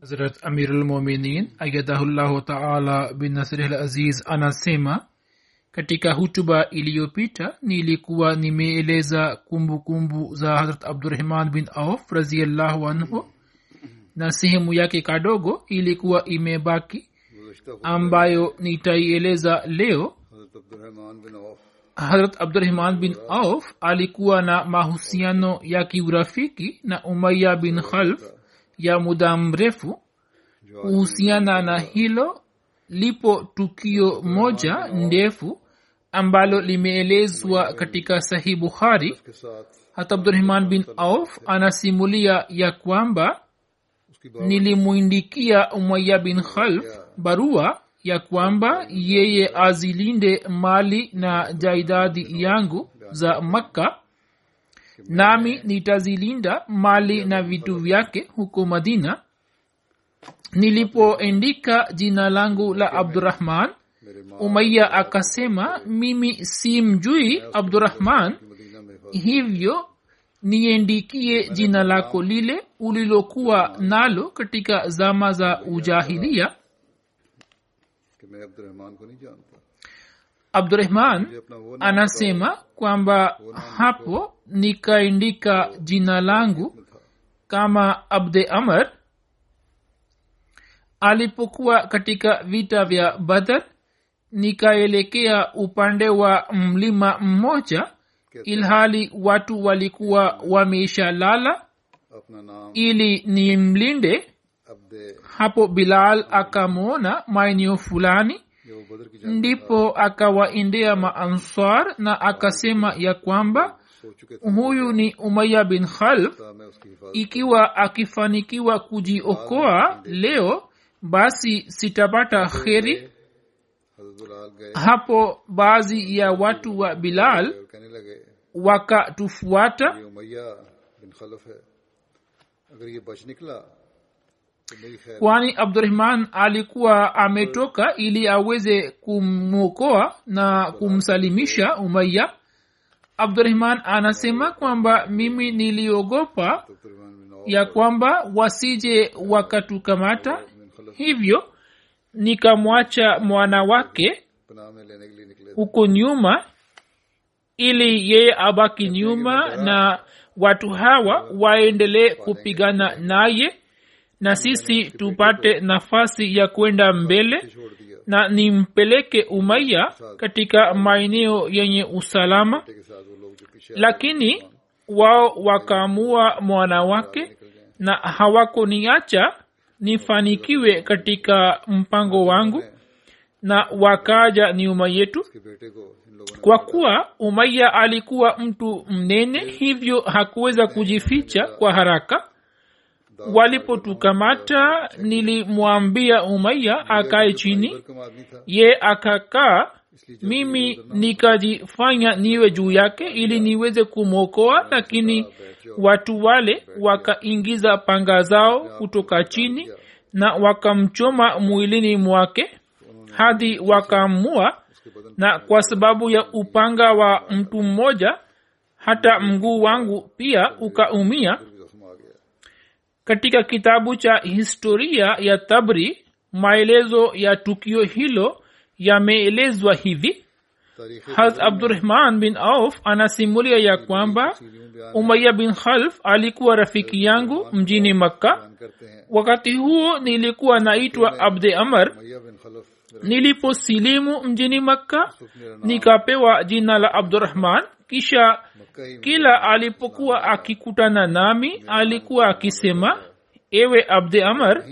Hazrat Amirul Mominin ayadahullahu taala bin al-Aziz anasema katika hutuba iliyopita nilikuwa nimeeleza kumbukumbu za Hazrat Abdurrahman bin Auf raziallahu anhu na sehemu yake kadogo ilikuwa imebaki ambayo nitaieleza leo harat abdurahman bin auf alikuwa na mahusiano ya kiurafiki na umaya bin khalf ya muda mrefu. Kuhusiana na hilo lipo tukio moja ndefu ambalo limeelezwa katika sahih bukhari. Hata abdurahman bin auf anasimulia ya kwamba nilimwindikia umaya bin khalf barua ya kwamba yeye azilinde mali na jaidadi yangu za makka nami nitazilinda mali na vitu vyake huko madina. Nilipoendika jina langu la abdurahman umaiya akasema mimi si mjui abdurahman hivyo niendikie jina lako lile ulilokuwa nalo katika zama za ujahilia abdurahman anasema kwamba hapo nikaandika jina langu kama abde amr alipokuwa katika vita vya badhar nikaelekea upande wa mlima mmoja ilhali watu walikuwa wameisha lala ili ni mlinde hapo bilal akamwona maeneo fulani ndipo akawaendea maansar na akasema ya kwamba huyu ni umaya bin khalf. Ikiwa akifanikiwa kujiokoa leo basi sitapata kheri. Hapo baadhi ya watu wa bilal wakatufuata kwani abdurahman alikuwa ametoka ili aweze kumwokoa na kumsalimisha umaiya abdurahman anasema kwamba mimi niliogopa ya kwamba wasije wakatukamata. Hivyo nikamwacha mwana wake huko nyuma ili yeye abaki nyuma na watu hawa waendelee kupigana naye na sisi tupate nafasi ya kwenda mbele na nimpeleke umaya katika maeneo yenye usalama. Lakini wao wakaamua mwanawake na hawakoniacha nifanikiwe katika mpango wangu na wakaja nyuma yetu. Kwa kuwa umaya alikuwa mtu mnene hivyo hakuweza kujificha kwa haraka walipotukamata nilimwambia umaya akae chini. Ye akakaa mimi nikajifanya niwe juu yake ili niweze kumwokoa lakini watu wale wakaingiza panga zao kutoka chini na wakamchoma mwilini mwake hadi wakamua na kwa sababu ya upanga wa mtu mmoja hata mguu wangu pia ukaumia katika kitabu cha historia ya tabri maelezo ya tukio hilo yameelezwa hivi. Haz abdurahman bin auf anasimulia ya kwamba umaya bin khalf alikuwa rafiki yangu mjini makka. Wakati huo nilikuwa naitwa abde amar niliposilimu mjini makka nikapewa jina la abdurahman kisha kila alipokuwa akikutana nami alikuwa akisema ewe abdi amar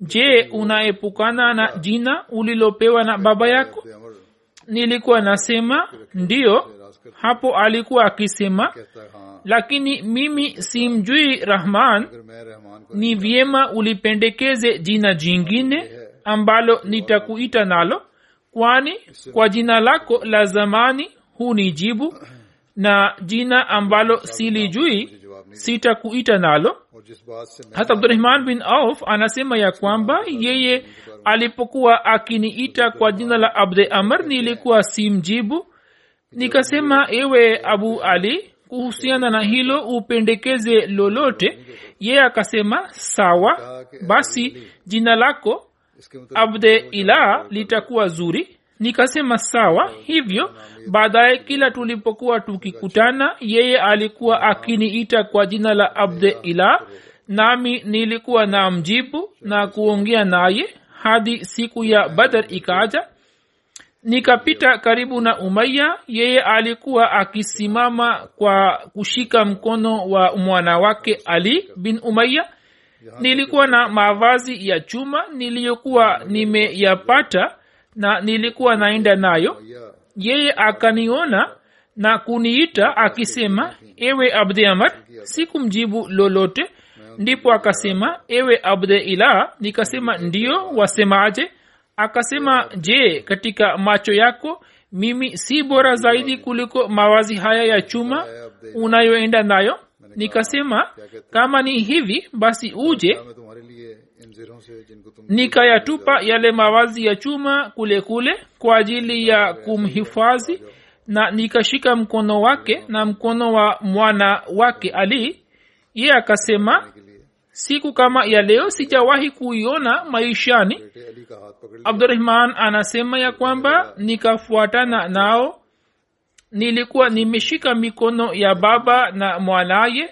je unaepukana na jina ulilopewa na baba yako? Nilikuwa nasema ndiyo hapo alikuwa akisema lakini mimi simjui rahman. Ni vyema ulipendekeze jina jingine ambalo nitakuita nalo kwani kwa jina lako la zamani hunijibu na jina ambalo silijui sitakuita nalo. Hasa abdurahman bin auf anasema ya kwamba yeye alipokuwa akiniita kwa jina la abde amr nilikuwa simjibu. Nikasema ewe abu ali kuhusiana na hilo upendekeze lolote? Yeye akasema sawa basi jina lako abde ila litakuwa zuri. Nikasema sawa hivyo baadaye kila tulipokuwa tukikutana yeye alikuwa akiniita kwa jina la abde ila nami nilikuwa na mjibu na kuongea naye hadi siku ya badar ikaja nikapita karibu na umaya yeye alikuwa akisimama kwa kushika mkono wa mwana wake ali bin umaya nilikuwa na mavazi ya chuma niliyokuwa nimeyapata na nilikuwa naenda nayo. Yeye akaniona na kuniita akisema ewe abde amar sikumjibu lolote. Ndipo akasema ewe abde ila nikasema ndiyo wasemaje? Akasema je katika macho yako mimi si bora zaidi kuliko mawazi haya ya chuma unayoenda nayo nikasema kama ni hivi basi uje. nikayatupa yale mavazi ya chuma kule kule kwa ajili ya kumhifadhi na nikashika mkono wake na mkono wa mwana wake ali. Ye akasema siku kama ya leo sijawahi kuiona maishani. Abdurahman anasema ya kwamba nikafuatana nao nilikuwa nimeshika mikono ya baba na mwanaye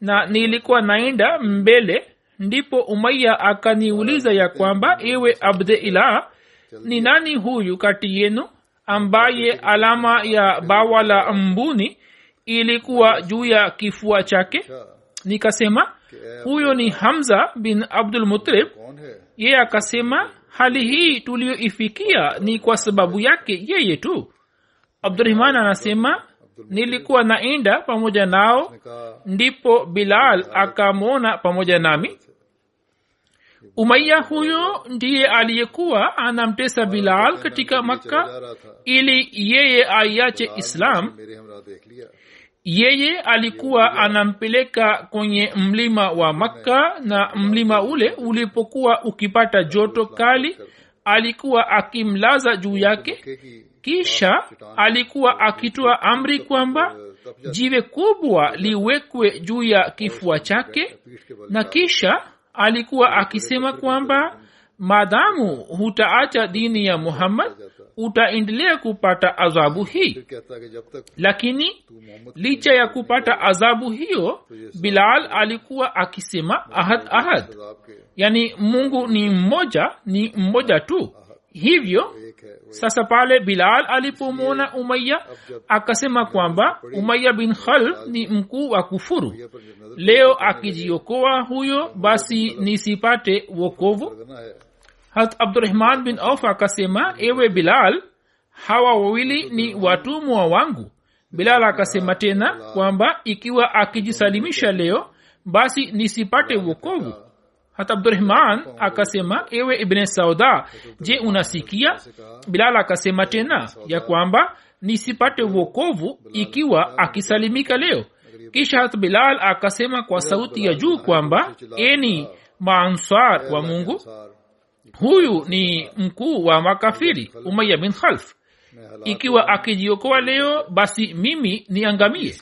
na nilikuwa naenda mbele ndipo umaya akaniuliza ya kwamba iwe abde ilah ni nani huyu kati yenu ambaye alama ya bawa la mbuni ilikuwa juu ya kifua chake? Nikasema huyo ni hamza bin abdul mutrib yeye akasema hali hii tuliyoifikia ni kwa sababu yake yeye tu abdurahman anasema nilikuwa naenda pamoja nao ndipo bilal akamwona pamoja nami. Umaiya huyo ndiye aliyekuwa anamtesa bilal katika makka ili yeye aiache islam. Yeye alikuwa anampeleka kwenye mlima wa makka na mlima ule ulipokuwa ukipata joto kali alikuwa akimlaza juu yake kisha alikuwa akitoa amri kwamba jiwe kubwa liwekwe juu ya kifua chake na kisha alikuwa akisema kwamba madhamu hutaacha dini ya muhammad utaendelea kupata adhabu hii. Lakini licha ya kupata adhabu hiyo bilal alikuwa akisema ahad ahad. Yaani mungu ni mmoja ni mmoja tu. Hivyo sasa pale bilal alipomwona umaya akasema kwamba umaya bin khal ni mkuu wa kufuru leo akijiokoa huyo basi nisipate wokovu hat abdurahman bin auf akasema ewe bilal hawa wawili ni watumwa wangu bilal akasema tena kwamba ikiwa akijisalimisha leo basi nisipate wokovu hata abdurahman akasema ewe ibne sauda je unasikia? Bilal akasema tena ya kwamba nisipate uokovu ikiwa akisalimika leo. Kisha hata bilal akasema kwa sauti ya juu kwamba eni maansar wa mungu huyu ni mkuu wa makafiri umaya bin khalf. Ikiwa akijiokoa leo basi mimi niangamie.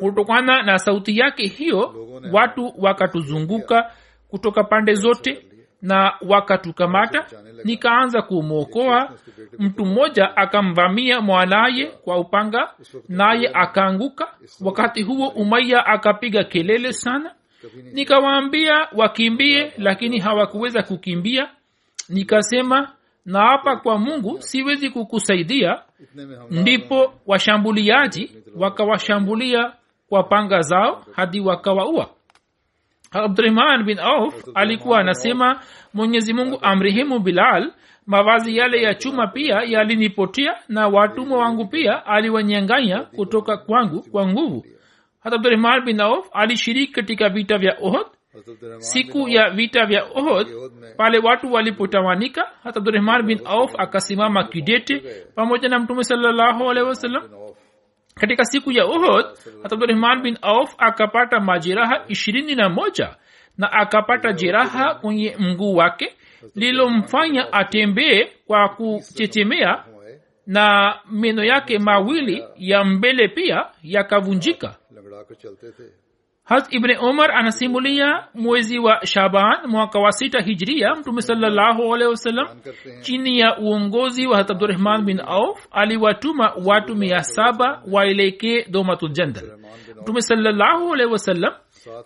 Kutokana na sauti yake hiyo watu wakatuzunguka kutoka pande zote na wakatukamata. Nikaanza kumwokoa. Mtu mmoja akamvamia mwanaye kwa upanga naye akaanguka. Wakati huo umaiya akapiga kelele sana. Nikawaambia wakimbie lakini hawakuweza kukimbia. Nikasema naapa kwa mungu siwezi kukusaidia. Ndipo washambuliaji wakawashambulia kwa panga zao hadi wakawaua abdurahman bin auf alikuwa anasema mwenyezi mungu amrehemu bilal. Mavazi yale ya chuma pia yalinipotia na watumwa wangu pia aliwanyanganya kutoka kwangu kwa nguvu. Hata abdurahman bin auf alishiriki katika vita vya ohod siku ya vita vya ohod pale watu walipotawanika hata abdurahman bin auf akasimama kidete pamoja na mtume salallahu alehi wasallam katika siku ya uhud abdurahman bin auf akapata majeraha ishirini na moja na akapata jeraha kwenye mguu wake lilomfanya atembee kwa kuchechemea na meno yake mawili ya mbele pia yakavunjika harat ibni umar anasimulia mwezi wa shaban mwaka wa sita hijria mtume sawasalam chini ya uongozi wa harat abdurahman bin auf aliwatuma watu mia saba waelekee domatuljandan mtume sawasalam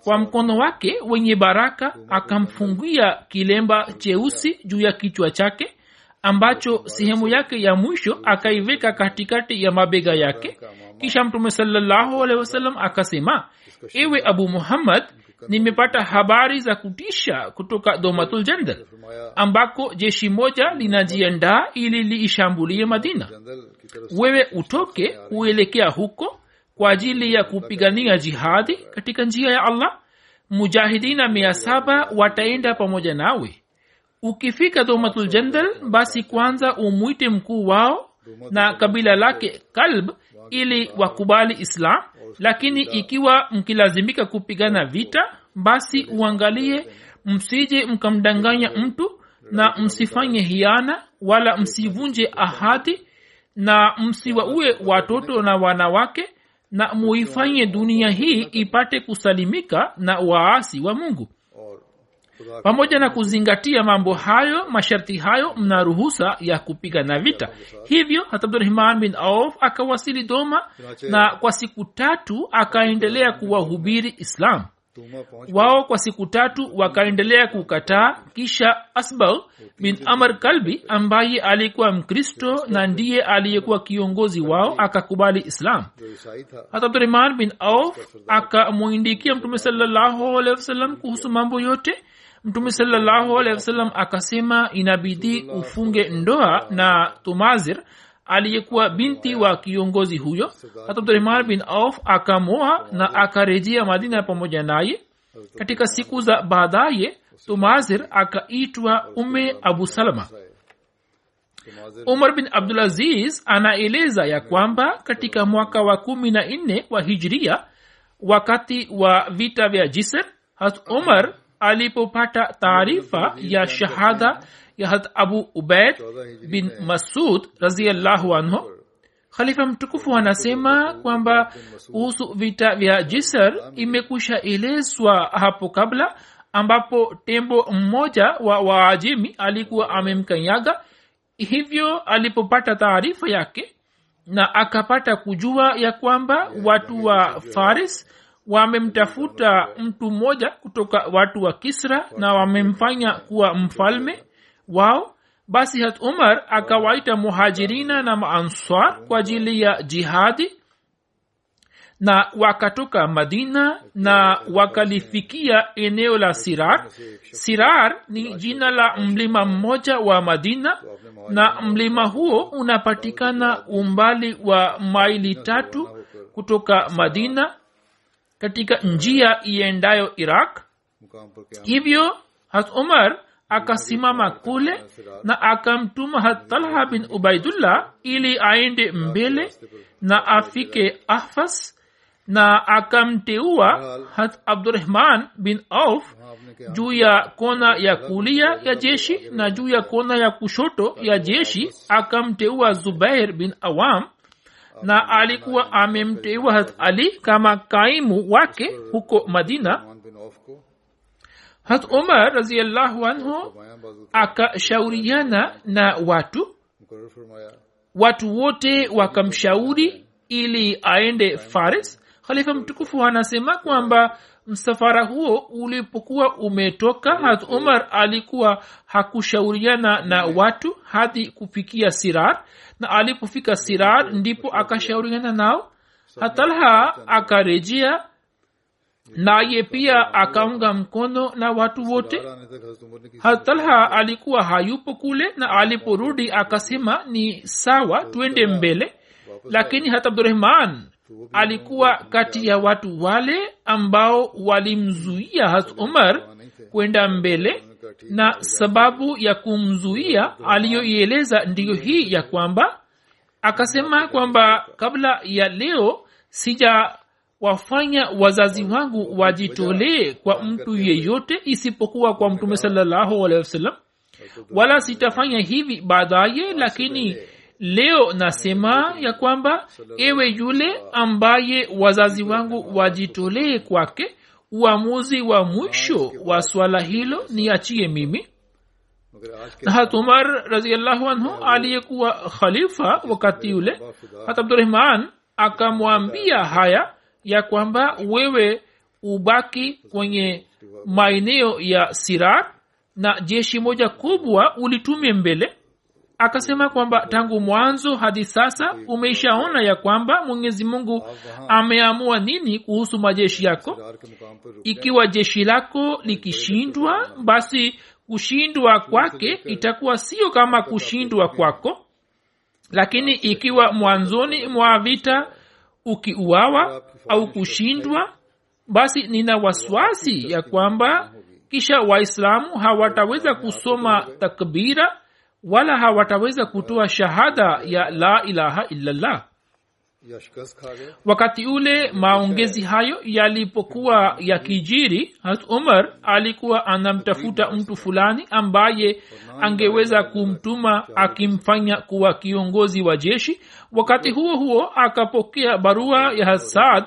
kwa mkono wake wenye baraka akamfungia kilemba cheusi juu ya kichwa chake ambacho sehemu yake ya mwisho akaiveka katikati ya mabega yake kisha mtume salllahu alehi wasallam akasema ewe abu muhammad nimepata habari za kutisha kutoka domatul jandal ambako jeshi moja linajiandaa ili liishambulie madina. Wewe utoke kuelekea huko kwa ajili ya kupigania jihadi katika njia ya allah. Mujahidina mia saba wataenda pamoja nawe. Ukifika domatul jandal basi kwanza umwite mkuu wao na kabila lake kalb ili wakubali islam lakini ikiwa mkilazimika kupigana vita basi uangalie msije mkamdanganya mtu na msifanye hiana wala msivunje ahadi na msiwaue watoto na wanawake na muifanye dunia hii ipate kusalimika na waasi wa mungu pamoja na kuzingatia mambo hayo masharti hayo mna ruhusa ya kupigana vita. hivyo hata abdurahman bin auf akawasili doma na kwa siku tatu akaendelea kuwahubiri islam. Wao kwa siku tatu wakaendelea kukataa kisha asbal bin amar kalbi ambaye alikuwa mkristo na ndiye aliyekuwa kiongozi wao akakubali islam. Hata abdurahman bin auf akamwindikia mtume salllahu kuhusu mambo yote mtume salllahu alehi wasallam akasema inabidi ufunge ndoa na tumazir aliyekuwa binti wa kiongozi huyo. Abdurahman bin auf akamoa na akarejea madina pamoja naye. Katika siku za baadaye tumazir akaitwa ume abu salama. Umar bin abdulaziz anaeleza ya kwamba katika mwaka wa kumi na nne wa hijiria wakati wa vita vya jiser hat umar alipopata taarifa ya shahada ya hat abu ubaid bin masud raziallahu anhu khalifa mtukufu anasema kwamba kuhusu vita vya jisr imekusha elezwa hapo kabla ambapo tembo mmoja wa waajemi alikuwa amemkanyaga. Hivyo alipopata taarifa yake na akapata kujua ya kwamba watu wa faris wamemtafuta mtu mmoja kutoka watu wa kisra na wamemfanya kuwa mfalme wao. Basi hat umar akawaita muhajirina na maanswar kwa ajili ya jihadi na wakatoka madina na wakalifikia eneo la sirar. Sirar ni jina la mlima mmoja wa madina na mlima huo unapatikana umbali wa maili tatu kutoka madina katika njia iendayo iraq. Hivyo hat umar akasimama kule na akamtuma hat talha bin ubaidullah ili aende mbele na afike ahfas na akamteua hat abdurahman bin auf juu ya kona ya kulia ya jeshi na juu ya kona ya kushoto ya jeshi. Akamteua zubair bin awam na alikuwa amemteua hat ali kama kaimu wake huko madina. Hat umar raziallahu anhu akashauriana na watu. Watu wote wakamshauri ili aende faris. Khalifa mtukufu anasema kwamba msafara huo ulipokuwa umetoka hat umar alikuwa hakushauriana na watu hadi kufikia sirar na alipofika sirad ndipo akashauriana nao. Hatalha akarejea. Naye pia akaunga mkono na watu wote. Hatalha alikuwa hayupo kule na aliporudi akasema ni sawa twende mbele. lakini hata abdurahman alikuwa kati ya watu wale ambao walimzuia has umar kwenda mbele na sababu ya kumzuia aliyoieleza ndiyo hii ya kwamba akasema kwamba kabla ya leo sijawafanya wazazi wangu wajitolee kwa mtu yeyote isipokuwa kwa mtume salallahu alehi wasallam wala sitafanya hivi baadaye lakini leo nasema ya kwamba ewe yule ambaye wazazi wangu wajitolee kwake uamuzi wa mwisho wa swala hilo niachie mimi. Na hat umar raziallahu anhu aliyekuwa khalifa wakati yule hat abdurahman akamwambia haya ya kwamba wewe ubaki kwenye maeneo ya sirar na jeshi moja kubwa ulitumie mbele akasema kwamba tangu mwanzo hadi sasa umeishaona ya kwamba mwenyezi mungu ameamua nini kuhusu majeshi yako? Ikiwa jeshi lako likishindwa basi kushindwa kwake itakuwa sio kama kushindwa kwako. Lakini ikiwa mwanzoni mwa vita ukiuawa au kushindwa basi nina wasiwasi ya kwamba kisha waislamu hawataweza kusoma takbira wala hawataweza kutoa shahada ya la ilaha illallah. Wakati ule maongezi hayo yalipokuwa yakijiri hat umar alikuwa anamtafuta mtu fulani ambaye angeweza kumtuma akimfanya kuwa kiongozi wa jeshi. Wakati huo huo akapokea barua ya hasad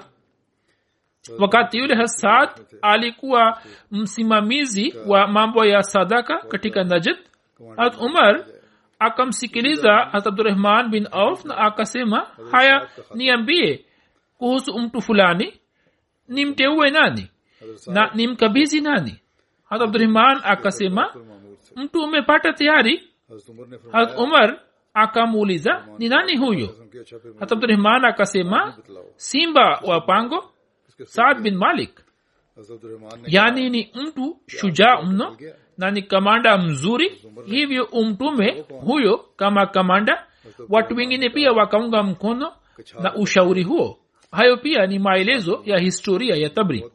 wakati yule hasad alikuwa msimamizi wa mambo ya sadaka katika najid Hazrat umar akamsikiliza hazrat abdurahman bin auf na akasema haya niambie kuhusu mtu fulani nimteue nani? Na nimkabizi nani? Hazrat abdurahman akasema mtu umepata tayari hazrat umar akamuuliza ni nani huyo hata abdurahman akasema simba wa pango saad bin malik yaani ni mtu shujaa mno na ni kamanda mzuri. Hivyo umtume huyo kama kamanda. Watu wengine pia wakaunga mkono na ushauri huo. Hayo pia ni maelezo ya historia ya tabri.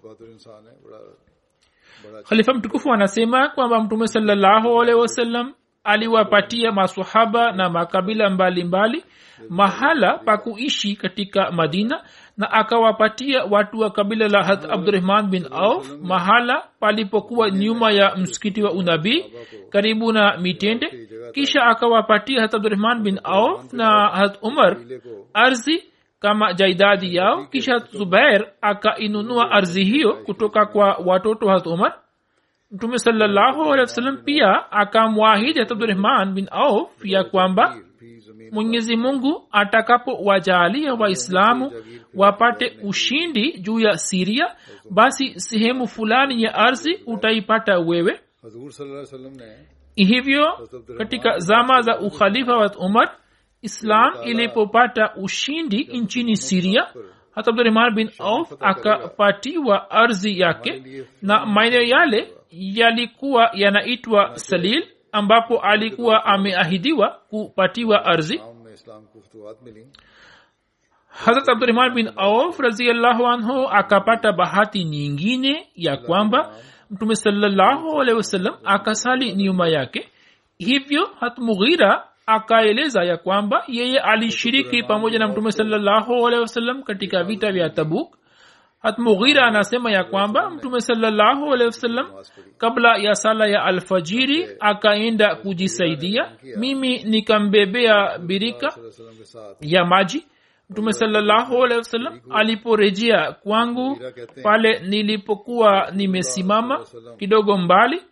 Khalifa mtukufu anasema kwamba mtume salallahu alehi wasallam aliwapatia masahaba na makabila mbalimbali mbali, mahala pa kuishi katika madina na akawapatia watu wa kabila la hat abdurahman bin auf mahala palipokuwa nyuma ya msikiti wa unabii karibu na mitende. Kisha akawapatia hat abdurahman bin auf na hat umar ardhi kama jaidadi yao. Kisha hat zubair akainunua arzi hiyo kutoka kwa watoto hat umar. Mtume salllahu pia akamwahidi hat abdurahman bin auf ya kwamba mwenyezi mungu atakapowajalia waislamu wapate ushindi juu ya siria basi sehemu fulani ya ardhi utaipata wewe. Hivyo katika zama za ukhalifa wa umar islam ilipopata ushindi nchini siria hataabdurahman bin auf akapatiwa ardhi yake na maeneo yale yalikuwa yanaitwa salil ambapo alikuwa ameahidiwa kupatiwa ardhi hazrat abdurahman bin auf raziallahu anhu akapata bahati nyingine ya kwamba mtume salallahu alehi wasallam akasali nyuma yake. Hivyo hatmughira akaeleza ya kwamba yeye alishiriki pamoja na mtume salallahu alehi wasallam katika vita vya tabuk hat mughira anasema ya kwamba mtume salllahu alehi wasallam kabla ya sala ya alfajiri akaenda kujisaidia. Mimi nikambebea birika ya maji. Mtume salllahu alehi wasallam aliporejea kwangu pale nilipokuwa nimesimama kidogo mbali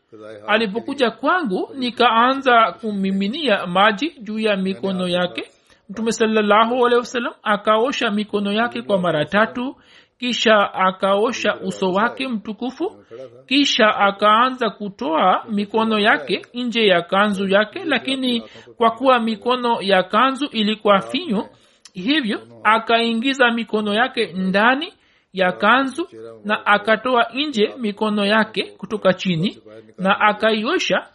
alipokuja kwangu nikaanza kumiminia maji juu ya mikono yake. Mtume salllahu alehi wasallam akaosha mikono yake kwa mara tatu kisha akaosha uso wake mtukufu. kisha akaanza kutoa mikono yake nje ya kanzu yake lakini kwa kuwa mikono ya kanzu ilikuwa finyu hivyo akaingiza mikono yake ndani ya kanzu na akatoa nje mikono yake kutoka chini na akaiosha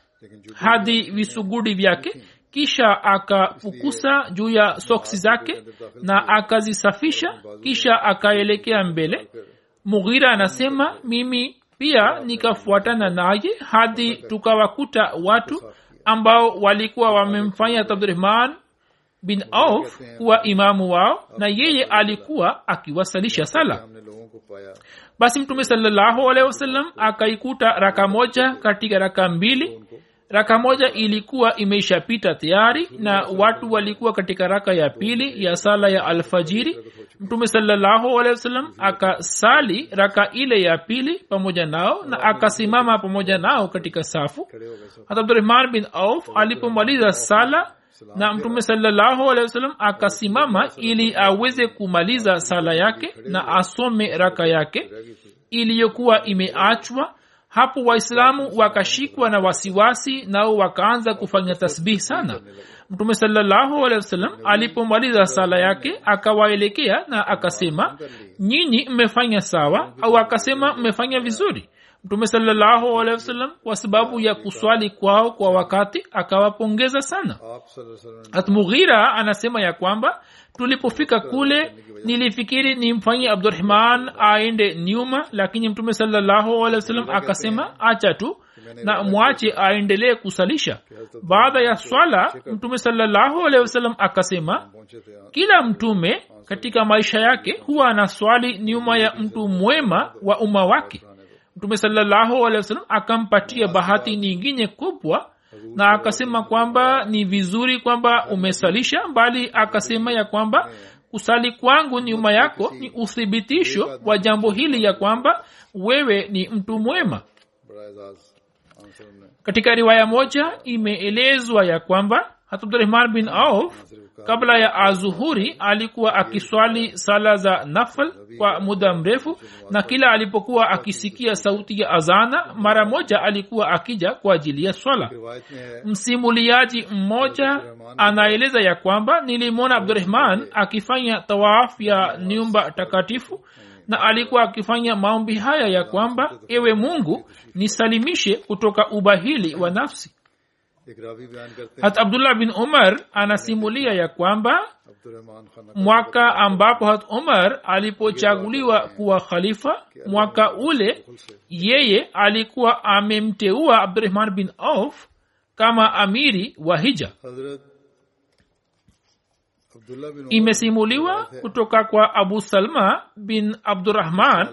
hadi visugudi vyake kisha akafukusa juu ya soksi zake na akazisafisha kisha akaelekea mbele. Mughira anasema mimi pia nikafuatana naye hadi tukawakuta watu ambao walikuwa wamemfanya abdurahman bin auf kuwa imamu wao na yeye alikuwa akiwasalisha sala. Basi mtume salllahu alehi wasallam akaikuta raka moja katika raka mbili raka moja ilikuwa imeshapita tayari na watu walikuwa katika raka ya pili ya sala ya alfajiri. Mtume salallahu akasali raka ile ya pili pamoja nao na akasimama pamoja nao katika safu. Hata abdurahman bin auf alipomaliza sala na mtume salallahu akasimama ili aweze kumaliza sala yake na asome raka yake iliyokuwa imeachwa hapo waislamu wakashikwa na wasiwasi nao wakaanza kufanya tasbihi sana. Mtume salallahu alehi alipomaliza sala yake akawaelekea na akasema nyinyi mmefanya sawa au akasema mmefanya vizuri mtume salllahu alehi wasallam kwa sababu ya kuswali kwao kwa wakati akawapongeza sana. Hat anasema ya kwamba tulipofika kule nilifikiri ni nimfanyie abdurahman aende nyuma lakini mtume salllahu alehi wasallam akasema acha tu na mwache aendelee kusalisha. Baada ya swala mtume salllahu alehi wasallam akasema kila mtume katika maisha yake huwa anaswali nyuma ya mtu mwema wa umma wake mtume salllahu alehi akampatia bahati nyingine kubwa na akasema kwamba ni vizuri kwamba umesalisha mbali akasema ya kwamba kusali kwangu nyuma yako ni uthibitisho wa jambo hili ya kwamba wewe ni mtu mwema. Katika riwaya moja imeelezwa ya kwamba hatubdurahman bin auf kabla ya azuhuri alikuwa akiswali sala za nafl kwa muda mrefu na kila alipokuwa akisikia sauti ya azana mara moja alikuwa akija kwa ajili ya swala. Msimuliaji mmoja anaeleza ya kwamba nilimwona abdurahman akifanya tawaf ya nyumba takatifu na alikuwa akifanya maombi haya ya kwamba ewe mungu nisalimishe kutoka ubahili wa nafsi hat abdullah bin umar anasimulia ya kwamba mwaka ambapo hat umar alipochaguliwa kuwa khalifa mwaka ule yeye alikuwa amemteua abdurahman bin auf kama amiri wa hija Hazrat imesimuliwa kutoka kwa abu salma bin abdurahman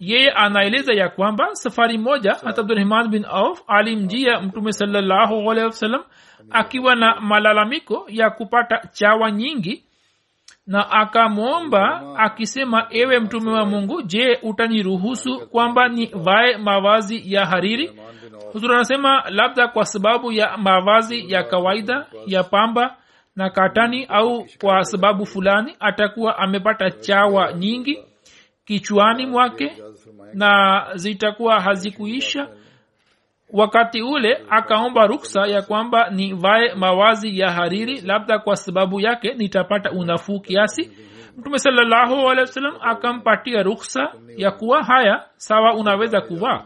yeye anaeleza ya kwamba safari moja hata abdurahman bin auf alimjia mtume sawasalam akiwa na malalamiko ya kupata chawa nyingi na akamwomba akisema ewe mtume wa mungu je utaniruhusu kwamba ni nivae mavazi ya hariri? Huzuri anasema labda kwa sababu ya mavazi ya kawaida ya pamba na katani au kwa sababu fulani atakuwa amepata chawa nyingi kichwani mwake na zitakuwa hazikuisha. Wakati ule akaomba ruksa ya kwamba ni vae mawazi ya hariri labda kwa sababu yake nitapata unafuu kiasi. Mtume salallahu akampatia ruksa ya kuwa haya sawa unaweza kuvaa.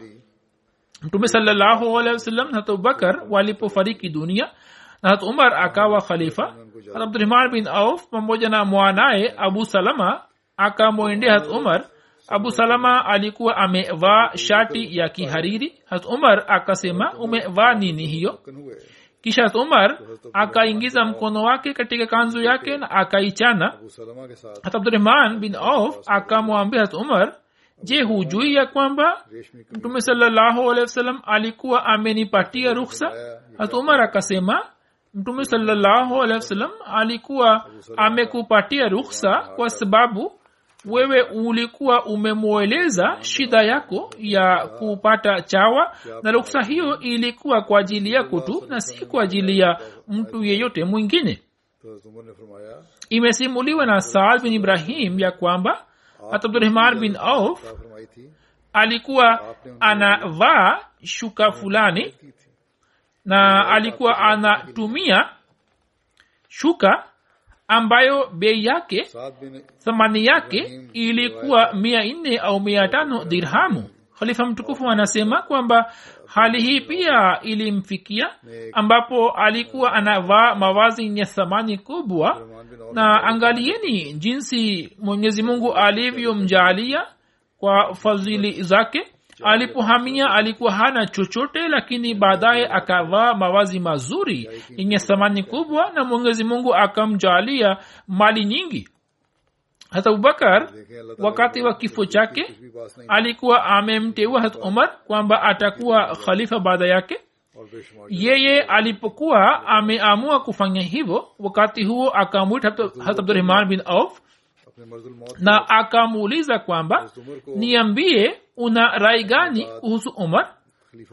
Mtume salallahu alehi wa abubakar walipofariki dunia na hat umar akawa khalifa. Hat abdurahman bin auf pamoja na mwanaye abu salama akamwendea hat umar. Abu salama alikuwa amevaa shati ya kihariri. Hat umar akasema umevaa nini hiyo? Kisha hat umar akaingiza mkono wake katika kanzu yake na akaichana. Hat abdurahman bin auf akamwambia hat umar je hujui ya kwamba mtume salllahu alehi wa sallam alikuwa amenipatia rukhsa hat umar akasema mtume salllahu alikuwa amekupatia rukhsa kwa sababu wewe ulikuwa umemweleza shida yako ya kupata chawa na ruksa hiyo ilikuwa kwa ajili yako tu na si kwa ajili ya mtu yeyote mwingine. Imesimuliwa na saad bin ibrahim ya kwamba hata abdurahman bin auf alikuwa anavaa shuka fulani na alikuwa anatumia shuka ambayo bei yake thamani yake ilikuwa mia nne au mia tano dirhamu. Khalifa mtukufu anasema kwamba hali hii pia ilimfikia ambapo alikuwa anavaa mavazi yenye thamani kubwa. Na angalieni jinsi mwenyezi mungu alivyomjaalia kwa fadhili zake alipohamia alikuwa hana chochote lakini baadaye akavaa mavazi mazuri yenye thamani kubwa na mwenyezi mungu akamjalia mali nyingi. Hata abubakar wakati wa kifo chake alikuwa amemteua hat umar kwamba atakuwa khalifa baada yake. Yeye alipokuwa ameamua kufanya hivyo wakati huo akamwita hat abdurahman bin auf na akamuuliza kwamba niambie una rai gani kuhusu umar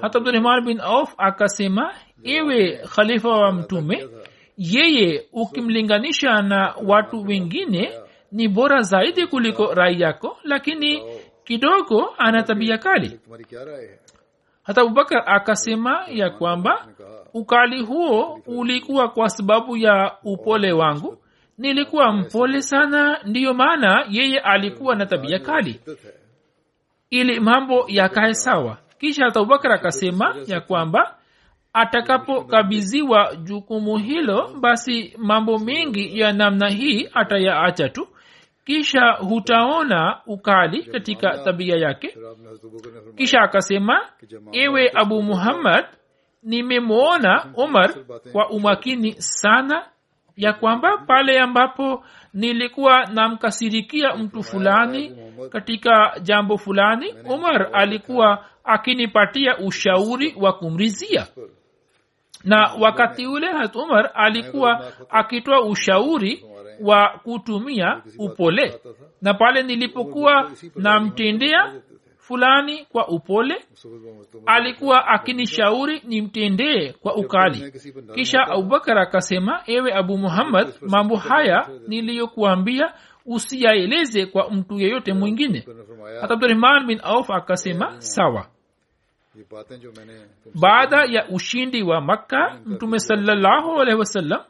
hata abdurahman bin auf akasema ewe khalifa wa mtume yeye ukimlinganisha na watu wengine ni bora zaidi kuliko rai yako lakini kidogo ana tabia kali. hata abubakar akasema ya kwamba ukali huo ulikuwa kwa sababu ya upole wangu. Nilikuwa mpole sana ndiyo maana yeye alikuwa na tabia kali ili mambo yakae sawa. Kisha hata abubakar akasema ya kwamba atakapokabiziwa jukumu hilo basi mambo mengi ya namna hii atayaacha tu. Kisha hutaona ukali katika tabia yake. Kisha akasema ewe abu muhammad nimemwona umar kwa umakini sana ya kwamba pale ambapo nilikuwa namkasirikia mtu fulani katika jambo fulani umar alikuwa akinipatia ushauri wa kumrizia. Na wakati ule hat umar alikuwa akitoa ushauri wa kutumia upole. Na pale nilipokuwa namtendea fulani kwa upole alikuwa akinishauri nimtendee kwa ukali. Kisha abubakar akasema ewe abu muhammad mambo haya niliyokuambia usiyaeleze kwa mtu yeyote mwingine. Hata abdurahman bin auf akasema sawa. Baada ya ushindi wa makka mtume salallahu alaihi wasallam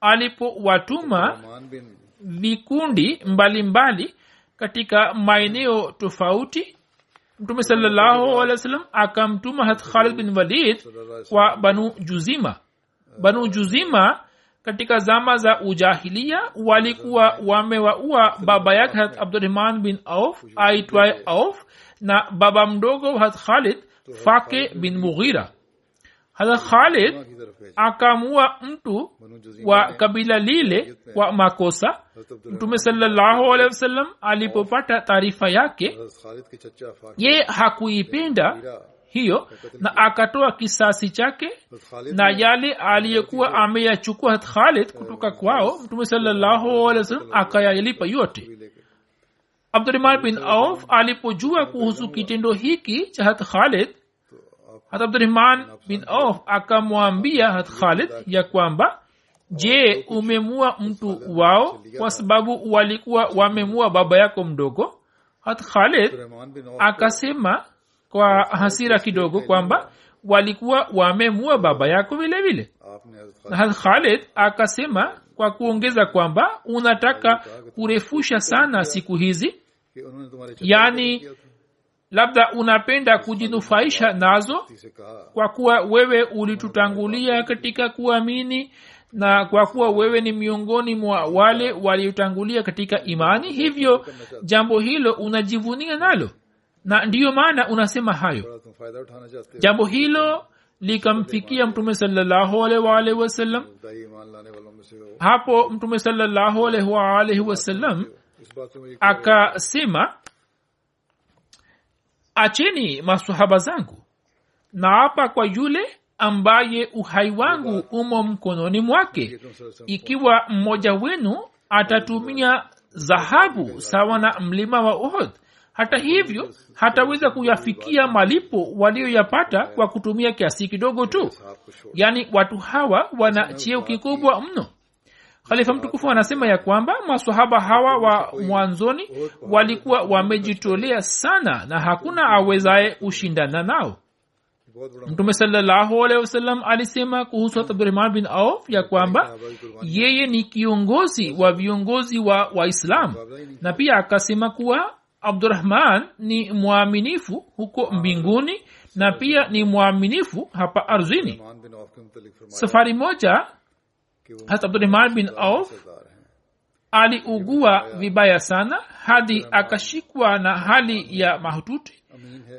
alipowatuma vikundi mbalimbali katika maeneo tofauti mtume salllahu alehi wasallam akamtuma hat khalid bin walid kwa banu juzima. Banu juzima katika zama za ujahilia walikuwa wamewaua baba yake hat abdurahman bin auf aitwaye auf na baba mdogo hat khalid fake bin mughira hasa khalid akamua mtu wa kabila lile kwa makosa. Mtume salallahu alehi wasallam alipopata taarifa yake ye hakuipenda hiyo na akatoa kisasi chake na yale aliyekuwa ameyachukua hat khalid kutoka kwao mtume salallahu alehi wasallam akayalipa yote. abdurahman bin auf alipojua kuhusu kitendo hiki cha hat khalid hata abdurahman bin auf akamwambia khalid ya kwamba je umemua mtu wao kwa sababu walikuwa wamemua baba yako mdogo? Hat khalid akasema kwa hasira kidogo kwamba walikuwa wamemua baba yako vile vile. Hat khalid akasema kwa kuongeza kwamba unataka kurefusha sana siku hizi yaani labda unapenda kujinufaisha nazo kwa kuwa wewe ulitutangulia katika kuamini na kwa kuwa wewe ni miongoni mwa wale waliotangulia katika imani hivyo jambo hilo unajivunia nalo. Na ndiyo maana unasema hayo. Jambo hilo likamfikia mtume salllahualwalhi wasallam. Hapo mtume salllahualwalhi wasallam akasema acheni masahaba zangu. Naapa kwa yule ambaye uhai wangu umo mkononi mwake. Ikiwa mmoja wenu atatumia dhahabu sawa na mlima wa ohod hata hivyo hataweza kuyafikia malipo walioyapata kwa kutumia kiasi kidogo tu. Yaani watu hawa wana cheo kikubwa mno khalifa mtukufu anasema ya kwamba maswahaba hawa wa mwanzoni walikuwa wamejitolea sana na hakuna awezaye ushindana nao. Mtume sawasalam alisema kuhusu abdurahman bin auf ya kwamba yeye ni kiongozi wa viongozi wa waislam na pia akasema kuwa abdurahman ni mwaminifu huko mbinguni na pia ni mwaminifu hapa arzini. Safari moja hata abdurahman bin auf aliugua vibaya sana hadi akashikwa na hali ya mahututi.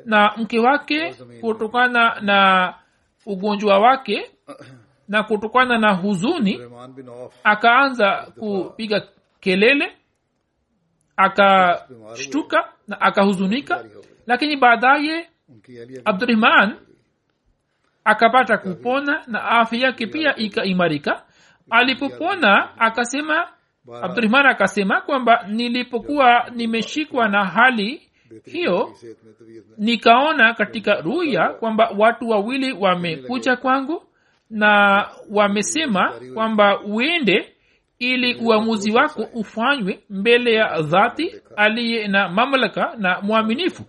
Na mke wake kutokana na ugonjwa wake na kutokana na huzuni akaanza kupiga kelele akashtuka na akahuzunika. Lakini baadaye abdurahman akapata kupona na afya yake pia ikaimarika alipopona akasema abdurahman akasema kwamba nilipokuwa nimeshikwa na hali hiyo nikaona katika ruya kwamba watu wawili wamekuja kwangu na wamesema kwamba uende ili uamuzi wako ufanywe mbele ya dhati aliye na mamlaka na mwaminifu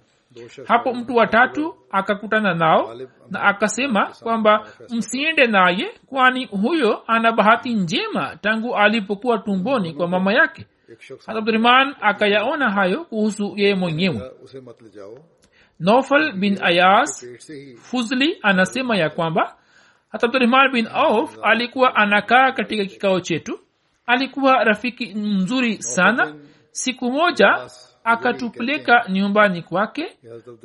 hapo mtu wa tatu akakutana nao na akasema kwamba msiende naye kwani huyo ana bahati njema tangu alipokuwa tumboni kwa mama yake. Abdurahman akayaona hayo kuhusu yeye mwenyewe. Nofal bin ayas fuzli anasema ya kwamba hata abdurahman bin auf alikuwa anakaa katika kikao chetu. Alikuwa rafiki mzuri sana. siku moja akatupeleka nyumbani kwake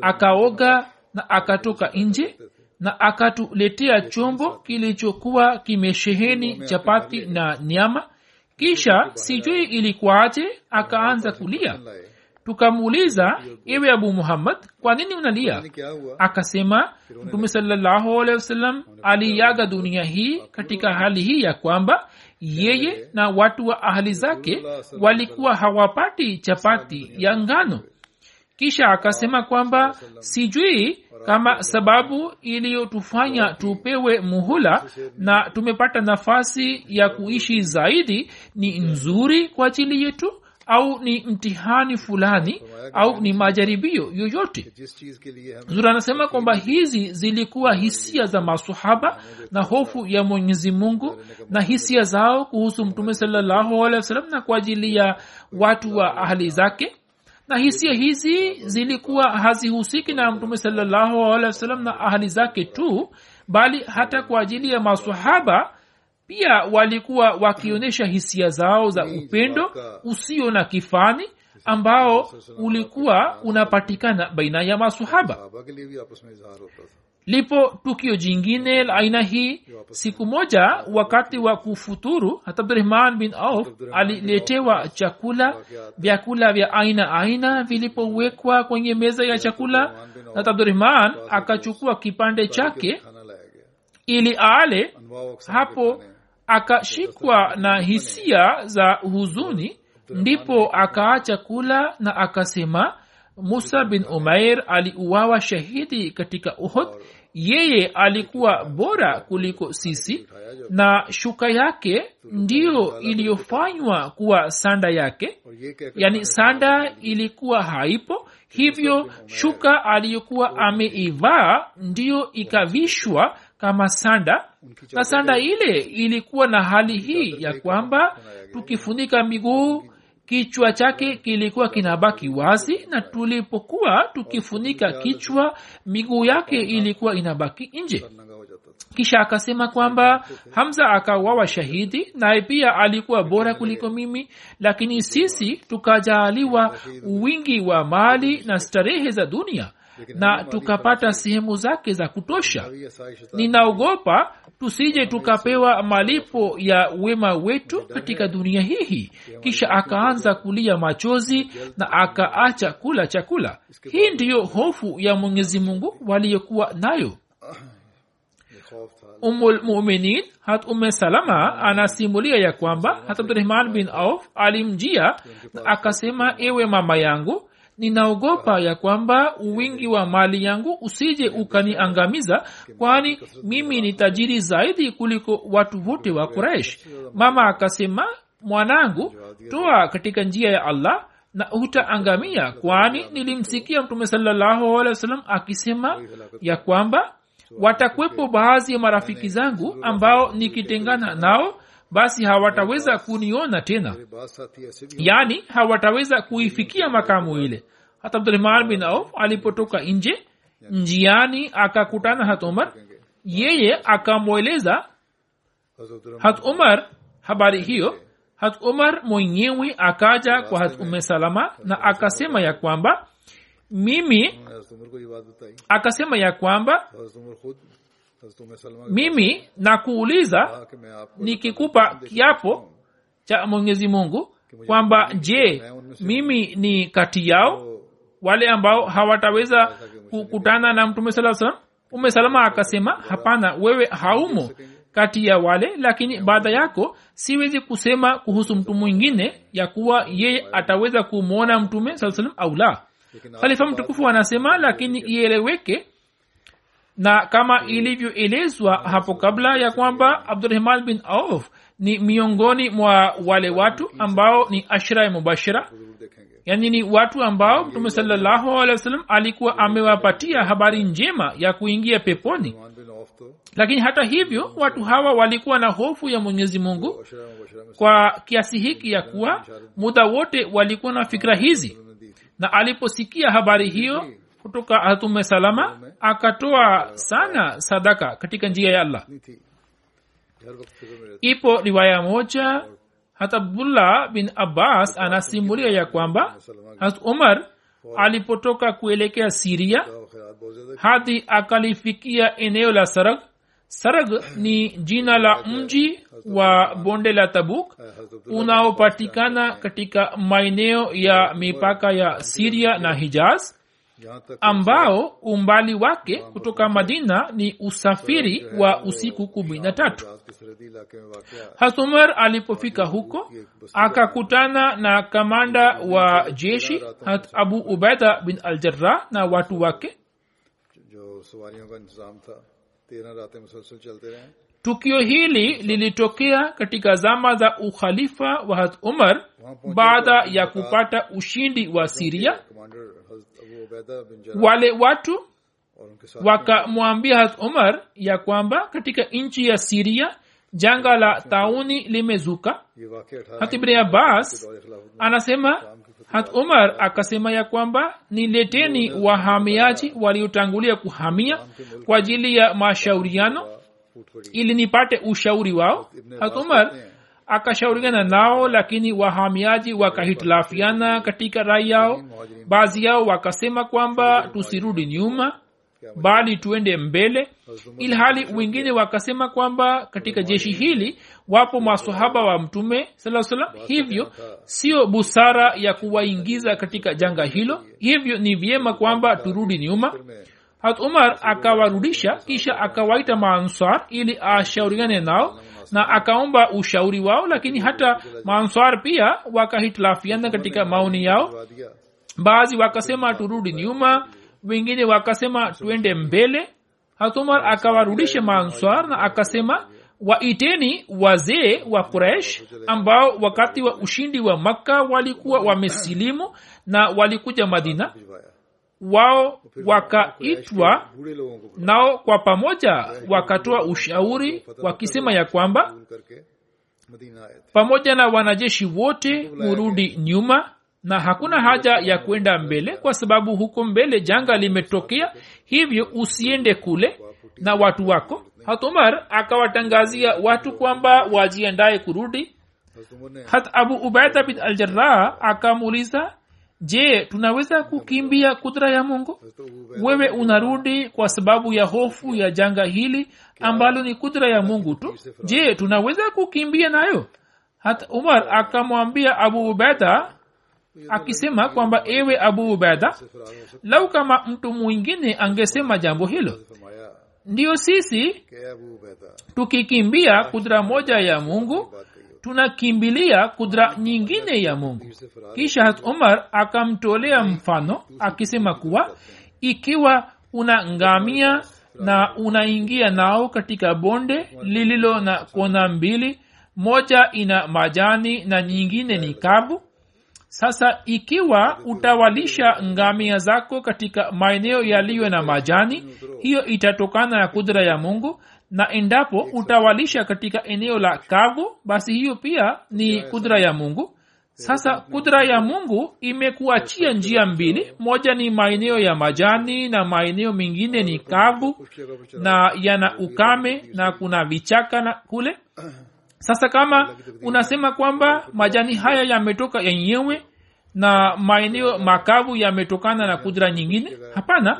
akaoga na akatoka nje na akatuletea chombo kilichokuwa kimesheheni chapati na nyama. Kisha sijui ilikuwaje akaanza kulia. Tukamuuliza ewe abu muhammad kwa nini unalia? Akasema mtume salllahu alehi wasallam aliaga dunia hii katika hali hii ya kwamba yeye na watu wa ahli zake walikuwa hawapati chapati ya ngano. kisha akasema kwamba sijui kama sababu iliyotufanya tupewe muhula na tumepata nafasi ya kuishi zaidi ni nzuri kwa ajili yetu au ni mtihani fulani au ni majaribio yoyote. Zura anasema kwamba hizi zilikuwa hisia za masohaba na hofu ya mwenyezi mungu na hisia zao kuhusu mtume sallahualwasalam na kwa ajili ya watu wa ahli zake. Na hisia hizi zilikuwa hazihusiki na mtume sallahualwasalam na ahli zake tu bali hata kwa ajili ya masahaba pia walikuwa wakionyesha hisia zao za upendo usio na kifani ambao ulikuwa unapatikana baina ya masahaba lipo tukio jingine la aina hii. Siku moja wakati wa kufuturu abdurahman bin auf aliletewa chakula vyakula vya aina aina vilipowekwa kwenye meza ya chakula. Hata abdurahman akachukua kipande chake ili aale. Hapo akashikwa na hisia za huzuni ndipo akaacha kula na akasema musa bin umair aliuawa shahidi katika uhud. Yeye alikuwa bora kuliko sisi na shuka yake ndiyo iliyofanywa kuwa sanda yake. Yani sanda ilikuwa haipo hivyo shuka aliyokuwa ameivaa ndiyo ikavishwa kama sanda. Na sanda ile ilikuwa na hali hii ya kwamba tukifunika miguu kichwa chake kilikuwa kinabaki wazi na tulipokuwa tukifunika kichwa miguu yake ilikuwa inabaki nje. Kisha akasema kwamba hamza akawawa shahidi naye pia alikuwa bora kuliko mimi lakini sisi tukajaaliwa wingi wa mali na starehe za dunia na tukapata sehemu zake za kutosha. Ninaogopa tusije tukapewa malipo ya wema wetu katika dunia hihi kisha akaanza kulia machozi na akaacha kula chakula. Hii ndiyo hofu ya mwenyezi mungu waliyokuwa nayo. Umulmuminin hat ume salama anasimulia ya kwamba hat bin auf alimjia na akasema ewe mama yangu ninaogopa ya kwamba uwingi wa mali yangu usije ukaniangamiza kwani mimi ni tajiri zaidi kuliko watu wote wa kuraish mama akasema mwanangu toa katika njia ya allah na hutaangamia kwani nilimsikia mtume sallahualwasalam akisema ya kwamba watakwepo baadhi ya marafiki zangu ambao nikitengana nao basi hawataweza kuniona tena. Yaani hawataweza kuifikia makamu ile. Hata abdurahman bin auf alipotoka nje njiani akakutana hat umar yeye akamweleza hat umar habari hiyo. Hat umar mwenyewe akaja kwa hat ume salama na akasema ya kwamba mimi akasema ya kwamba mimi nakuuliza nikikupa kiapo cha mwenyezi mungu kwamba je mimi ni kati yao? Wale ambao hawataweza kukutana na mtume saa salam ume salama akasema hapana wewe haumo kati ya wale lakini baada yako siwezi kusema kuhusu mtu mwingine ya kuwa yeye ataweza kumwona mtume saa salam au la. Khalifa mtukufu anasema lakini ieleweke na kama mm. ilivyoelezwa hapo kabla ya kwamba abdurahman bin auf ni miongoni mwa wale watu ambao ni ashra mubashira. Yani ni watu ambao mtume salallahu alehi wa sallam alikuwa amewapatia habari njema ya kuingia peponi. Lakini hata hivyo watu hawa walikuwa na hofu ya mwenyezi mungu kwa kiasi hiki ya kuwa muda wote walikuwa na fikira hizi. Na aliposikia habari hiyo kutoka hatume salama akatoa sana sadaka katika njia ya allah. Ipo riwaya moja hata abdullah bin abbas anasimulia ya kwamba hat umar alipotoka kuelekea siria hadi akalifikia eneo la sarag. Sarag ni jina la mji wa bonde la tabuk unaopatikana katika maeneo ya mipaka ya siria na hijaz ambao umbali wake kutoka madina ni usafiri wa usiku kumi na tatu. hasumer alipofika huko akakutana na kamanda wa jeshi hat abu ubaida bin aljarah na watu wake tukio hili lilitokea katika zama za ukhalifa wa had umar baada ya kupata ushindi wa siria wale watu wakamwambia hat umar ya kwamba katika nchi ya siria janga la tauni limezuka. Hatibni abbas anasema hat umar akasema ya kwamba nileteni wahamiaji waliotangulia kuhamia kwa ajili ya mashauriano ili nipate ushauri wao? Hat umar akashauriana nao lakini wahamiaji wakahitilafiana katika rai yao. Baadhi yao wakasema kwamba tusirudi nyuma bali tuende mbele. Ilhali wengine wakasema kwamba katika jeshi hili wapo masahaba wa mtume saa salam hivyo sio busara ya kuwaingiza katika janga hilo. Hivyo ni vyema kwamba turudi nyuma hat umar akawarudisha kisha akawaita maanswar ili ashauriane nao na akaomba ushauri wao lakini hata maansar pia wakahitilafiana katika maoni yao. Baadhi wakasema turudi nyuma. Wengine wakasema twende mbele. Hatumar akawarudisha maanswar na akasema waiteni wazee wa quraish ambao wakati wa ushindi wa makka walikuwa wamesilimu na walikuja madina wao wakaitwa nao kwa pamoja wakatoa ushauri wakisema ya kwamba pamoja na wanajeshi wote murudi nyuma na hakuna haja ya kwenda mbele kwa sababu huko mbele janga limetokea hivyo usiende kule na watu wako. Hatumar akawatangazia watu kwamba wajiandaye kurudi. Hat abu ubaida bin aljarah akamuuliza je tunaweza kukimbia kudra ya mungu? Wewe unarudi kwa sababu ya hofu ya janga hili ambalo ni kudra ya mungu tu. Je tunaweza kukimbia nayo? Hata umar akamwambia abu ubeda akisema kwamba ewe abu ubeda lau kama mtu mwingine angesema jambo hilo. Ndiyo sisi tukikimbia kudra moja ya mungu tunakimbilia kudra nyingine ya mungu. Kisha hat umar akamtolea mfano akisema kuwa ikiwa unangamia na unaingia nao katika bonde lililo na kona mbili moja ina majani na nyingine ni kavu sasa ikiwa utawalisha ngamia zako katika maeneo yaliyo na majani hiyo itatokana na kudra ya mungu na endapo utawalisha katika eneo la kavu basi hiyo pia ni kudra ya mungu. Sasa kudra ya mungu imekuachia njia mbili. Moja ni maeneo ya majani na maeneo mengine ni kavu na yana ukame na kuna vichaka na kule. Sasa kama unasema kwamba majani haya yametoka yenyewe na maeneo makavu yametokana na kudra nyingine hapana.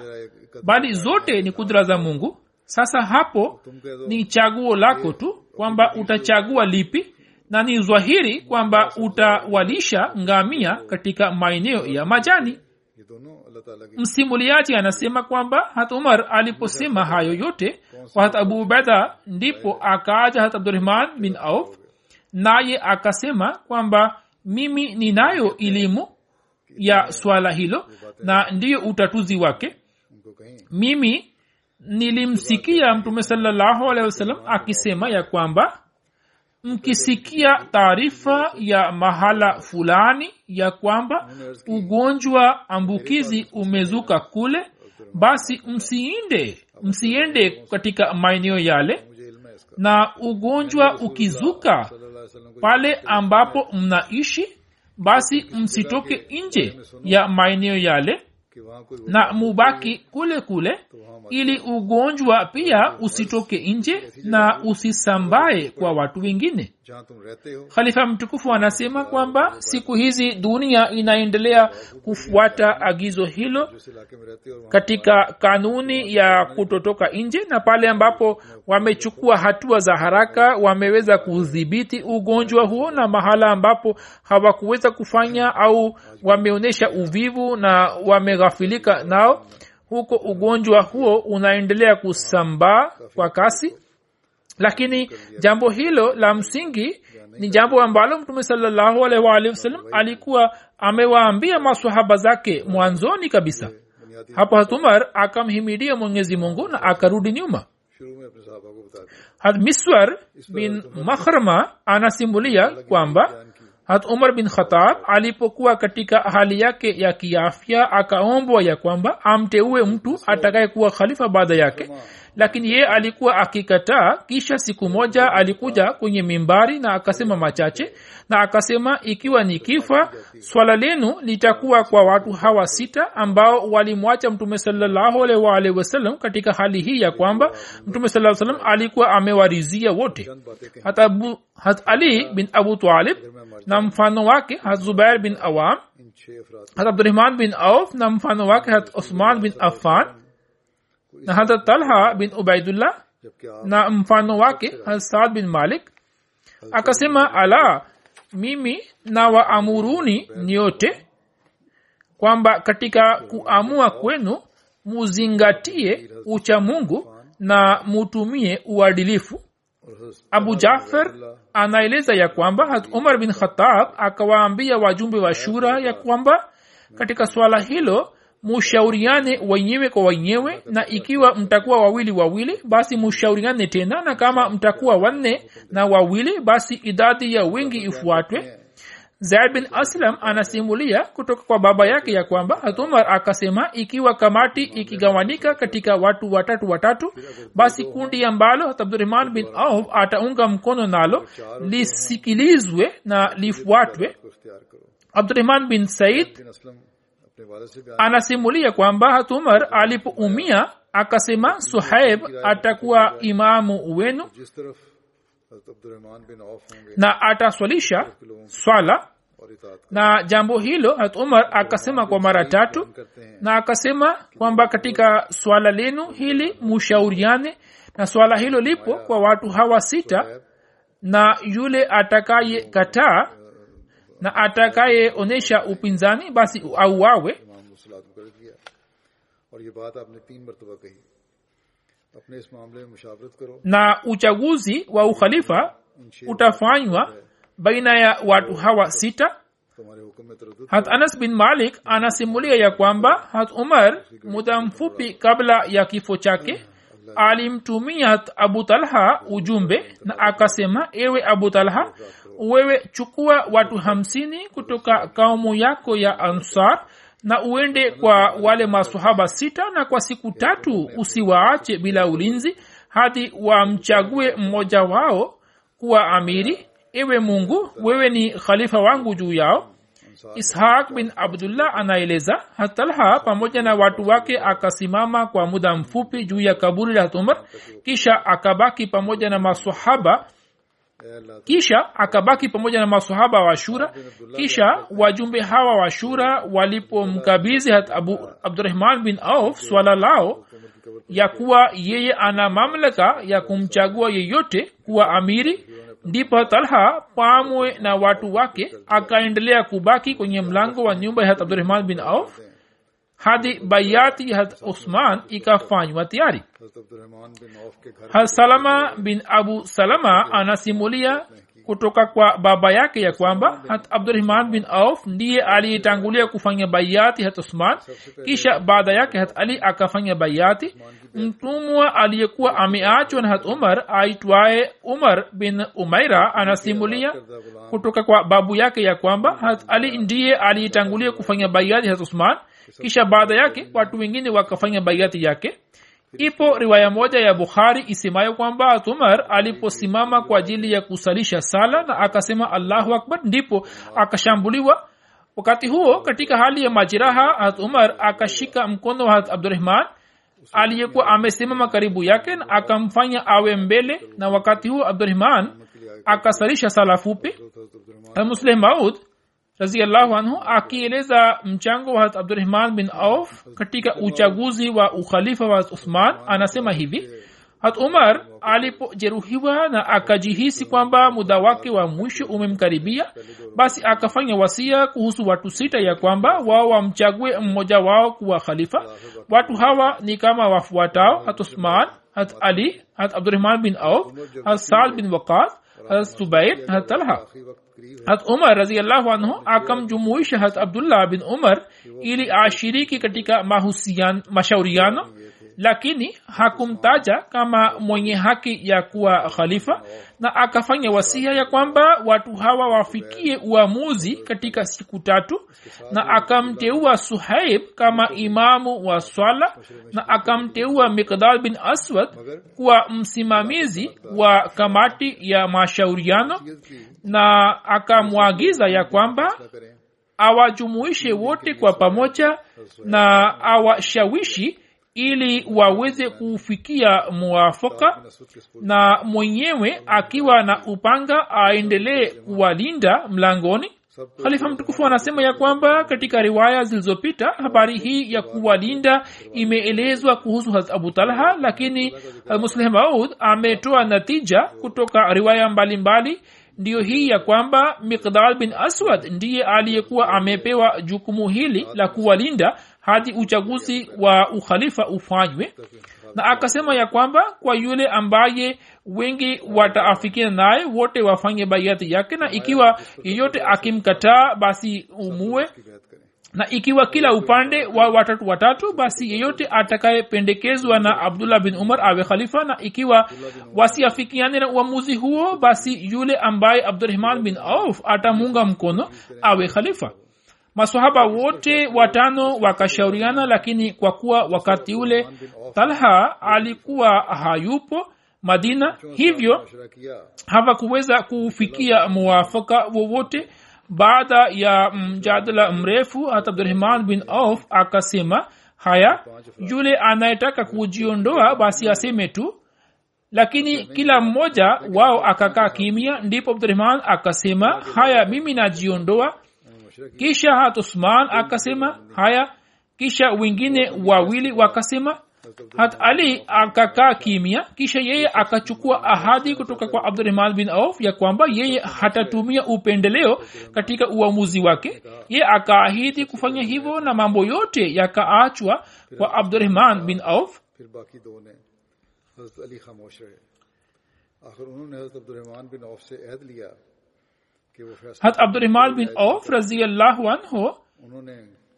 Bali zote ni kudra za mungu sasa hapo ni chaguo lako tu kwamba utachagua lipi na ni zwahiri kwamba utawalisha ngamia katika maeneo ya majani. Msimuliaji anasema kwamba hat umar aliposema hayo yote kwa hat abu ubeda ndipo akaaja hat abdurahman bin auf naye akasema kwamba mimi ninayo elimu ya swala hilo na ndiyo utatuzi wake. Mimi nilimsikia mtume salllahu alehi wasallam akisema ya kwamba mkisikia taarifa ya mahala fulani ya kwamba ugonjwa ambukizi umezuka kule basi msiinde msiende katika maeneo yale. Na ugonjwa ukizuka pale ambapo mnaishi basi msitoke nje ya maeneo yale na mubaki kule kule ili ugonjwa pia usitoke nje na usisambaye kwa watu wengine khalifa mtukufu anasema kwamba siku hizi dunia inaendelea kufuata agizo hilo katika kanuni ya kutotoka nje na pale ambapo wamechukua hatua za haraka wameweza kudhibiti ugonjwa huo na mahala ambapo hawakuweza kufanya au wameonyesha uvivu na wameghafilika nao huko ugonjwa huo unaendelea kusambaa kwa kasi lakini jambo hilo la msingi ni jambo ambalo mtume salallahu alaihi waalihi wasallam alikuwa amewaambia maswahaba zake mwanzoni kabisa hapo hatumar akamhimidia mwenyezi mungu na akarudi nyuma hat bin makhrma anasimulia kwamba hat umar bin khatab alipokuwa katika hali yake ya kiafya akaombwa ya kwamba amteue mtu atakayekuwa khalifa baada yake Shuma lakini yeye alikuwa akikataa kisha siku moja alikuja kwenye mimbari na akasema machache na akasema ikiwa ni kifa swala lenu litakuwa kwa watu hawa sita ambao walimwacha mtume salllahualwalh wasalam katika hali hii ya kwamba mtume saa salam alikuwa amewarizia wote. Hat ali bin abu talib na mfano wake hat zubair bin awam hat abdurahman bin auf na mfano wake hat uthman bin affan na hata talha bin ubaidullah na mfano wake hasad bin malik akasema ala mimi na waamuruni nyote kwamba katika kuamua kwenu muzingatie ucha mungu na mutumie uadilifu. Abu jafar anaeleza ya kwamba ha umar bin khatab akawaambia wajumbe wa shura ya kwamba katika swala hilo mushauriane wenyewe kwa wenyewe na ikiwa mtakuwa wawili wawili basi mushauriane tena na kama mtakuwa wanne na wawili basi idadi ya wingi ifuatwe. Zaid bin aslam anasimulia kutoka kwa baba yake ya kwamba hatumar akasema ikiwa kamati ikigawanika katika watu watatu watatu basi kundi ambalo abdurahman bin auf ataunga mkono nalo lisikilizwe na lifuatwe. Abdurahman bin said anasimulia kwamba hatumar alipoumia akasema suhaib atakuwa imamu wenu na ataswalisha swala. Na jambo hilo hat umar akasema kwa mara tatu na akasema kwamba katika swala lenu hili mushauriane na swala hilo lipo kwa watu hawa sita na yule atakaye kataa na atakayeonyesha upinzani basi auawe. na uchaguzi wa ukhalifa utafanywa baina ya watu hawa sita. hat anas bin malik anasimulia ya kwamba hat umar muda mfupi kabla ya kifo chake alimtumia hat abu talha ujumbe na akasema ewe abu talha wewe chukua watu hamsini kutoka kaumu yako ya ansar na uende kwa wale masahaba sita na kwa siku tatu usiwaache bila ulinzi hadi wamchague mmoja wao kuwa amiri. Ewe mungu wewe ni khalifa wangu juu yao. Ishaq bin abdullah anaeleza hatalha pamoja na watu wake akasimama kwa muda mfupi juu ya kaburi la umar kisha akabaki pamoja na masahaba kisha akabaki pamoja na masahaba wa shura kisha wajumbe hawa wa shura walipomkabizi abu abdurahman bin auf swala lao ya kuwa yeye ana mamlaka ya kumchagua yeyote kuwa amiri ndipo talha pamwe na watu wake akaendelea kubaki kwenye mlango wa nyumba ya abdurahman bin auf hadi baiati ya hat uthman ikafanywa tayari hasalama bin abu salama anasimulia kutoka kwa baba yake ya kwamba hat abdurahman bin auf ndiye aliyetangulia kufanya bayati hat usman. Kisha baada yake hat ali akafanya bayati. Mtumwa aliyekuwa ameachwa na hat umar aitwaye umar bin umaira anasimulia kutoka kwa babu yake ya kwamba hat ali ndiye aliyetangulia kufanya bayati hat usman. Kisha baada yake watu wengine wakafanya bayati yake ipo riwaya moja ya bukhari isemayo kwamba umar aliposimama kwa ajili ya kusalisha sala na akasema allahu akbar ndipo akashambuliwa. Wakati huo katika hali ya majiraha hat umar akashika mkono wa hat abdurahman aliyekuwa amesimama karibu yake na akamfanya awe mbele na wakati huo abdurahman akasalisha sala fupi. Muslim raziallahu anhu akieleza mchango wa hat abdurahman bin auf katika uchaguzi wa ukhalifa wa uthman anasema hivi hat umar alipojeruhiwa na akajihisi kwamba muda wake wa mwisho umemkaribia basi akafanya wasia kuhusu watu sita ya kwamba wao wamchague mmoja wao kuwa khalifa. Watu hawa ni kama wafuatao hat uthman hat ali hat abdurahman bin auf hat saad bin waqas از zubair از talha az umar raziallahu anhu akamjumuisha haz abdullah bin umar ili ashiriki katika mahusian mashauriano lakini hakumtaja kama mwenye haki ya kuwa khalifa na akafanya wasia ya kwamba watu hawa wafikie uamuzi katika siku tatu na akamteua suhaib kama imamu wa swala na akamteua mikdal bin aswad kuwa msimamizi wa kamati ya mashauriano na akamwagiza ya kwamba awajumuishe wote kwa pamoja na awashawishi ili waweze kufikia mwafaka na mwenyewe akiwa na upanga aendelee kuwalinda mlangoni. Halifa mtukufu anasema ya kwamba katika riwaya zilizopita habari hii ya kuwalinda imeelezwa kuhusu harat abu talha lakini musleh maud ametoa natija kutoka riwaya mbalimbali. Ndiyo hii ya kwamba mikdal bin aswad ndiye aliyekuwa amepewa jukumu hili la kuwalinda hadi uchaguzi wa ukhalifa ufanywe. Na akasema ya kwamba kwa yule ambaye wengi wataafikiana naye wote wafanye baiati yake na ikiwa yeyote akimkataa basi umue. Na ikiwa kila upande wa watatu watatu basi yeyote atakayependekezwa na abdullah bin umar awe khalifa. Na ikiwa wasiafikiane na uamuzi huo basi yule ambaye abdurahman bin auf atamunga mkono awe khalifa masahaba wote watano wakashauriana lakini kwa kuwa wakati ule talha alikuwa hayupo madina hivyo hawakuweza kufikia muwafaka wowote. Baada ya mjadala mrefu hata abdurahman bin auf akasema haya yule anayetaka kujiondoa basi aseme tu. Lakini kila mmoja wao akakaa kimia ndipo abdurahman akasema haya mimi najiondoa kisha hatusman akasema haya. Kisha wengine wawili wakasema hat ali akakaa kimya. Kisha yeye akachukua ahadi kutoka kwa abdurahman bin auf ya kwamba yeye hatatumia upendeleo katika uamuzi wake. Ye akaahidi kufanya hivyo na mambo yote yakaachwa kwa abdurahman bin auf. آخر hat abdurahman bin auf raziallahu anhu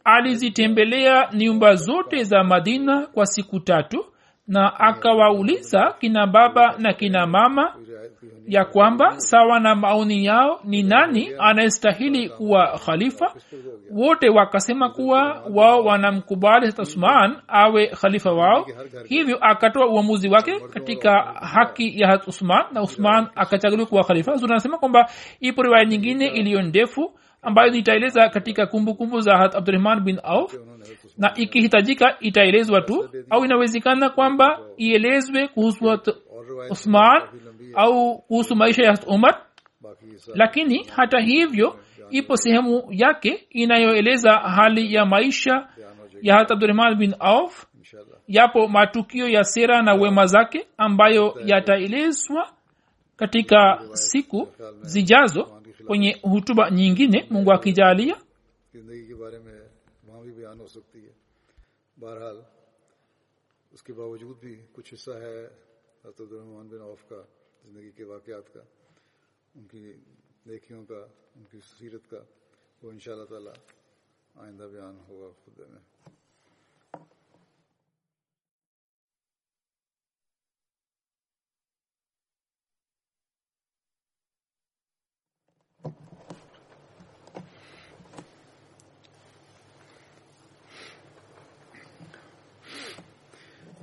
alizitembelea nyumba zote za madina kwa siku tatu na akawauliza kina baba na kina mama ya kwamba sawa na maoni yao ni nani anayestahili kuwa khalifa? Wote wakasema kuwa wao wanamkubali hata usman awe khalifa wao. Hivyo akatoa uamuzi wake katika haki ya hat usman na usman akachaguliwa kuwa khalifa. Anasema kwamba ipo riwaya nyingine iliyo ndefu ambayo nitaeleza katika kumbukumbu kumbu za hat abdurahman bin auf na ikihitajika itaelezwa tu au inawezekana kwamba ielezwe kuhusu uthman au kuhusu maisha ya umar lakini hata hivyo ipo sehemu yake inayoeleza hali ya maisha ya hat abdurahman bin auf. Yapo matukio ya sera na wema zake ambayo yataelezwa katika siku zijazo kwenye hutuba nyingine mungu akijalia. भी बयान हो सकती है। बहरहाल, उसके बावजूद भी कुछ हिस्सा है हजरतरहमान बिन औफ का, ज़िंदगी के वाकयात का, उनकी नेकियों का, उनकी सीरत का, वो इन ताला आइंदा बयान होगा खुद में।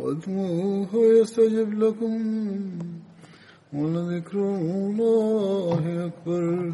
وادعوه يستجب لكم ولذكر الله أكبر